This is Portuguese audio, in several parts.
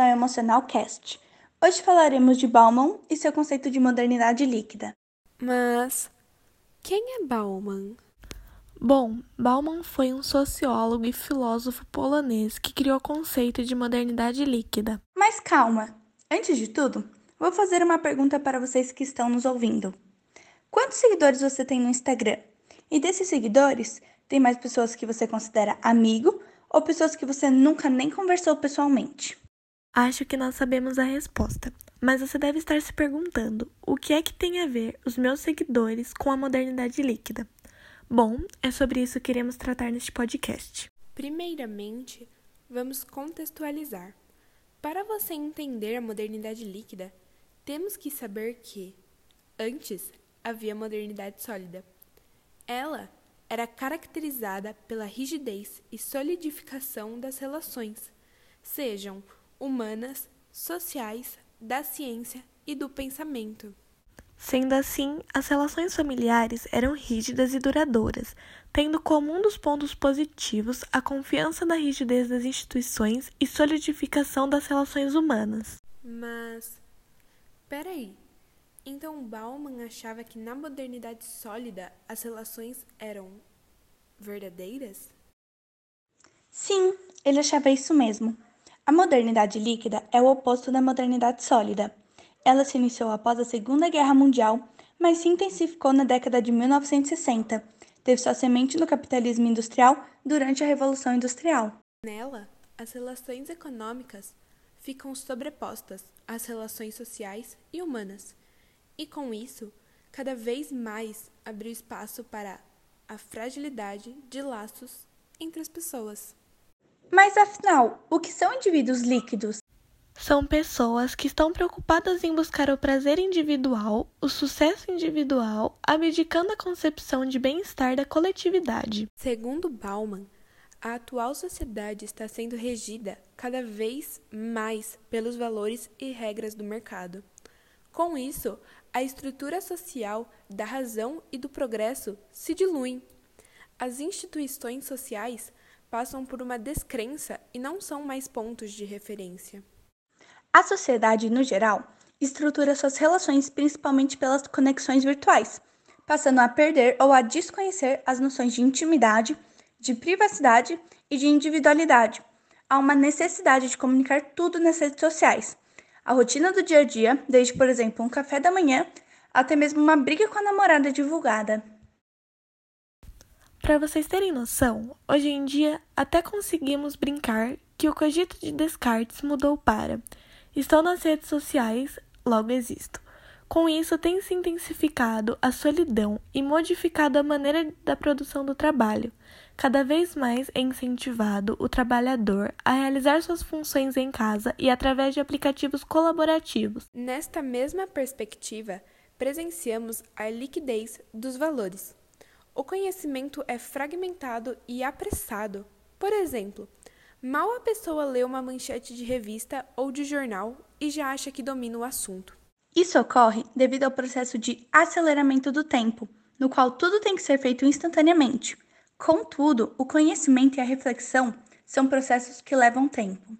ao Emocional Cast. Hoje falaremos de Bauman e seu conceito de modernidade líquida. Mas quem é Bauman? Bom, Bauman foi um sociólogo e filósofo polonês que criou o conceito de modernidade líquida. Mas calma, antes de tudo, vou fazer uma pergunta para vocês que estão nos ouvindo. Quantos seguidores você tem no Instagram? E desses seguidores, tem mais pessoas que você considera amigo ou pessoas que você nunca nem conversou pessoalmente? Acho que nós sabemos a resposta, mas você deve estar se perguntando o que é que tem a ver os meus seguidores com a modernidade líquida. Bom, é sobre isso que iremos tratar neste podcast. Primeiramente, vamos contextualizar. Para você entender a modernidade líquida, temos que saber que, antes, havia modernidade sólida. Ela era caracterizada pela rigidez e solidificação das relações, sejam humanas, sociais, da ciência e do pensamento. Sendo assim, as relações familiares eram rígidas e duradouras, tendo como um dos pontos positivos a confiança na rigidez das instituições e solidificação das relações humanas. Mas, peraí, então Bauman achava que na modernidade sólida as relações eram verdadeiras? Sim, ele achava isso mesmo. A modernidade líquida é o oposto da modernidade sólida. Ela se iniciou após a Segunda Guerra Mundial, mas se intensificou na década de 1960. Teve sua semente no capitalismo industrial durante a Revolução Industrial. Nela, as relações econômicas ficam sobrepostas às relações sociais e humanas e com isso, cada vez mais abriu espaço para a fragilidade de laços entre as pessoas. Mas afinal, o que são indivíduos líquidos? São pessoas que estão preocupadas em buscar o prazer individual, o sucesso individual, abdicando a concepção de bem-estar da coletividade. Segundo Bauman, a atual sociedade está sendo regida cada vez mais pelos valores e regras do mercado. Com isso, a estrutura social da razão e do progresso se dilui. As instituições sociais passam por uma descrença e não são mais pontos de referência. A sociedade, no geral, estrutura suas relações principalmente pelas conexões virtuais, passando a perder ou a desconhecer as noções de intimidade, de privacidade e de individualidade. Há uma necessidade de comunicar tudo nas redes sociais a rotina do dia a dia, desde, por exemplo, um café da manhã até mesmo uma briga com a namorada divulgada. Para vocês terem noção, hoje em dia até conseguimos brincar que o cogito de Descartes mudou para estou nas redes sociais, logo existo. Com isso, tem se intensificado a solidão e modificado a maneira da produção do trabalho, Cada vez mais é incentivado o trabalhador a realizar suas funções em casa e através de aplicativos colaborativos. Nesta mesma perspectiva, presenciamos a liquidez dos valores. O conhecimento é fragmentado e apressado. Por exemplo, mal a pessoa lê uma manchete de revista ou de jornal e já acha que domina o assunto. Isso ocorre devido ao processo de aceleramento do tempo, no qual tudo tem que ser feito instantaneamente. Contudo, o conhecimento e a reflexão são processos que levam tempo.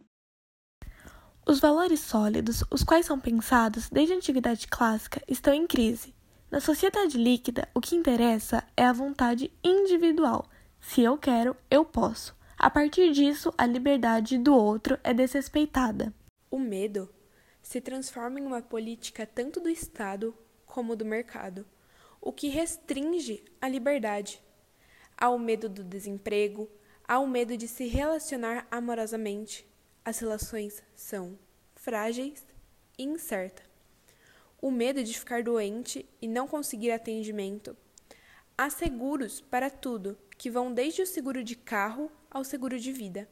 Os valores sólidos, os quais são pensados desde a antiguidade clássica, estão em crise. Na sociedade líquida, o que interessa é a vontade individual. Se eu quero, eu posso. A partir disso, a liberdade do outro é desrespeitada. O medo se transforma em uma política tanto do Estado como do mercado, o que restringe a liberdade Há o medo do desemprego, há o medo de se relacionar amorosamente. As relações são frágeis e incertas. O medo de ficar doente e não conseguir atendimento. Há seguros para tudo, que vão desde o seguro de carro ao seguro de vida.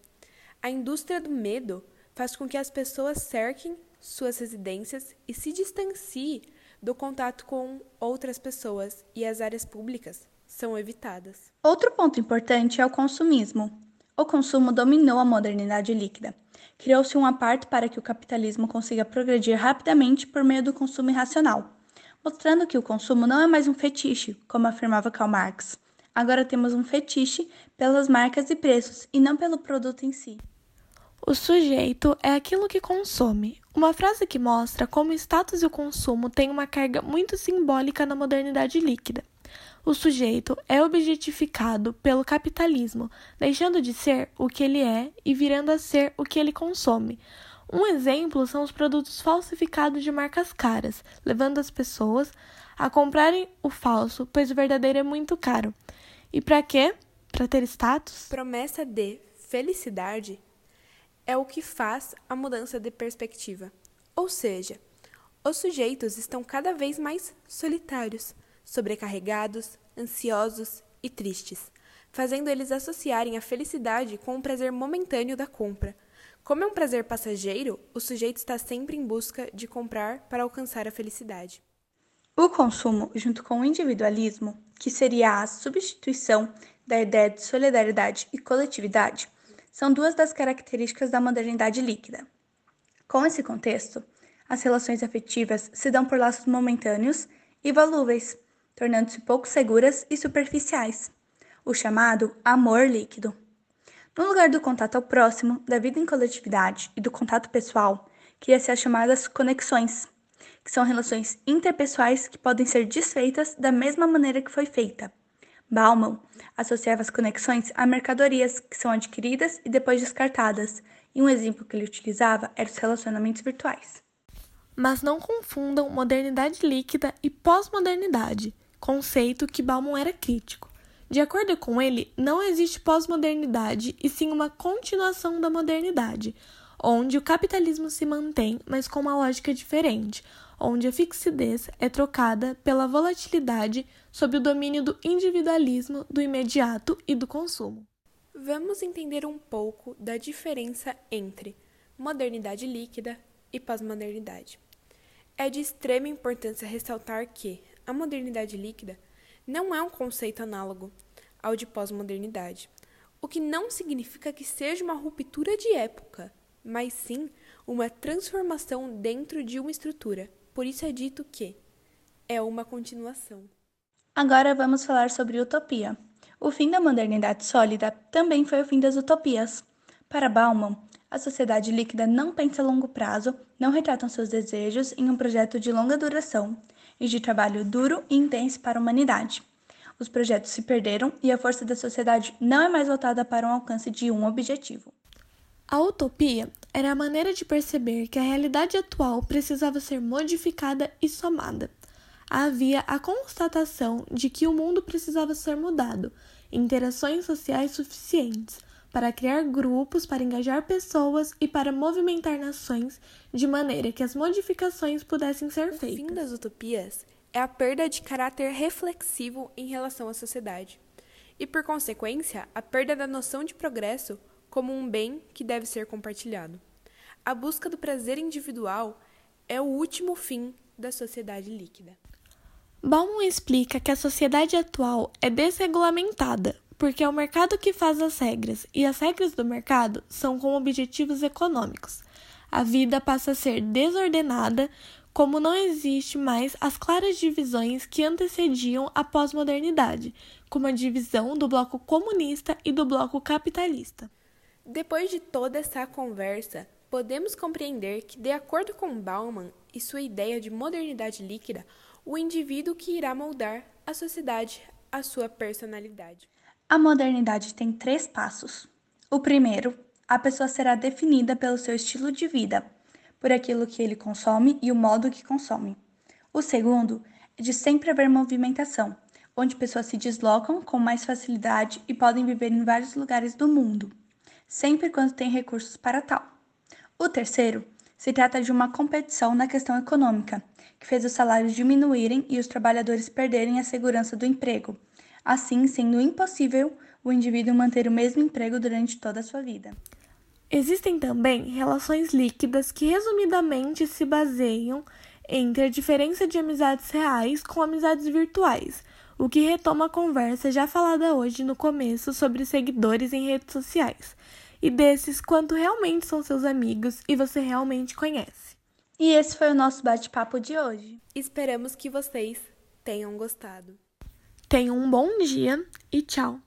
A indústria do medo faz com que as pessoas cerquem suas residências e se distanciem do contato com outras pessoas e as áreas públicas são evitadas. Outro ponto importante é o consumismo. O consumo dominou a modernidade líquida. Criou-se um aparto para que o capitalismo consiga progredir rapidamente por meio do consumo irracional, mostrando que o consumo não é mais um fetiche, como afirmava Karl Marx. Agora temos um fetiche pelas marcas e preços e não pelo produto em si. O sujeito é aquilo que consome. Uma frase que mostra como o status e o consumo têm uma carga muito simbólica na modernidade líquida. O sujeito é objetificado pelo capitalismo, deixando de ser o que ele é e virando a ser o que ele consome. Um exemplo são os produtos falsificados de marcas caras, levando as pessoas a comprarem o falso, pois o verdadeiro é muito caro. E para quê? Para ter status? Promessa de felicidade é o que faz a mudança de perspectiva. Ou seja, os sujeitos estão cada vez mais solitários, sobrecarregados, ansiosos e tristes, fazendo eles associarem a felicidade com o prazer momentâneo da compra. Como é um prazer passageiro, o sujeito está sempre em busca de comprar para alcançar a felicidade. O consumo, junto com o individualismo, que seria a substituição da ideia de solidariedade e coletividade, são duas das características da modernidade líquida. Com esse contexto, as relações afetivas se dão por laços momentâneos e volúveis, tornando-se pouco seguras e superficiais, o chamado amor líquido. No lugar do contato ao próximo, da vida em coletividade e do contato pessoal, cria-se as chamadas conexões, que são relações interpessoais que podem ser desfeitas da mesma maneira que foi feita, Bauman associava as conexões a mercadorias que são adquiridas e depois descartadas, e um exemplo que ele utilizava era os relacionamentos virtuais. Mas não confundam modernidade líquida e pós-modernidade, conceito que Bauman era crítico. De acordo com ele, não existe pós-modernidade e sim uma continuação da modernidade, onde o capitalismo se mantém, mas com uma lógica diferente, onde a fixidez é trocada pela volatilidade sob o domínio do individualismo, do imediato e do consumo. Vamos entender um pouco da diferença entre modernidade líquida e pós-modernidade. É de extrema importância ressaltar que a modernidade líquida não é um conceito análogo ao de pós-modernidade, o que não significa que seja uma ruptura de época, mas sim uma transformação dentro de uma estrutura por isso é dito que é uma continuação. Agora vamos falar sobre utopia. O fim da modernidade sólida também foi o fim das utopias. Para Bauman, a sociedade líquida não pensa a longo prazo, não retratam seus desejos em um projeto de longa duração e de trabalho duro e intenso para a humanidade. Os projetos se perderam e a força da sociedade não é mais voltada para o alcance de um objetivo. A utopia era a maneira de perceber que a realidade atual precisava ser modificada e somada. Havia a constatação de que o mundo precisava ser mudado, interações sociais suficientes para criar grupos, para engajar pessoas e para movimentar nações de maneira que as modificações pudessem ser feitas. O fim das utopias é a perda de caráter reflexivo em relação à sociedade e, por consequência, a perda da noção de progresso como um bem que deve ser compartilhado. A busca do prazer individual é o último fim da sociedade líquida. Bauman explica que a sociedade atual é desregulamentada, porque é o mercado que faz as regras, e as regras do mercado são com objetivos econômicos. A vida passa a ser desordenada, como não existe mais as claras divisões que antecediam a pós-modernidade, como a divisão do bloco comunista e do bloco capitalista. Depois de toda essa conversa, podemos compreender que, de acordo com Bauman e sua ideia de modernidade líquida, o indivíduo que irá moldar a sociedade à sua personalidade. A modernidade tem três passos. O primeiro, a pessoa será definida pelo seu estilo de vida, por aquilo que ele consome e o modo que consome. O segundo é de sempre haver movimentação, onde pessoas se deslocam com mais facilidade e podem viver em vários lugares do mundo sempre quando tem recursos para tal. O terceiro se trata de uma competição na questão econômica, que fez os salários diminuírem e os trabalhadores perderem a segurança do emprego, assim sendo impossível o indivíduo manter o mesmo emprego durante toda a sua vida. Existem também relações líquidas que resumidamente se baseiam entre a diferença de amizades reais com amizades virtuais, o que retoma a conversa já falada hoje no começo sobre seguidores em redes sociais, e desses quanto realmente são seus amigos e você realmente conhece. E esse foi o nosso bate-papo de hoje. Esperamos que vocês tenham gostado. Tenham um bom dia e tchau!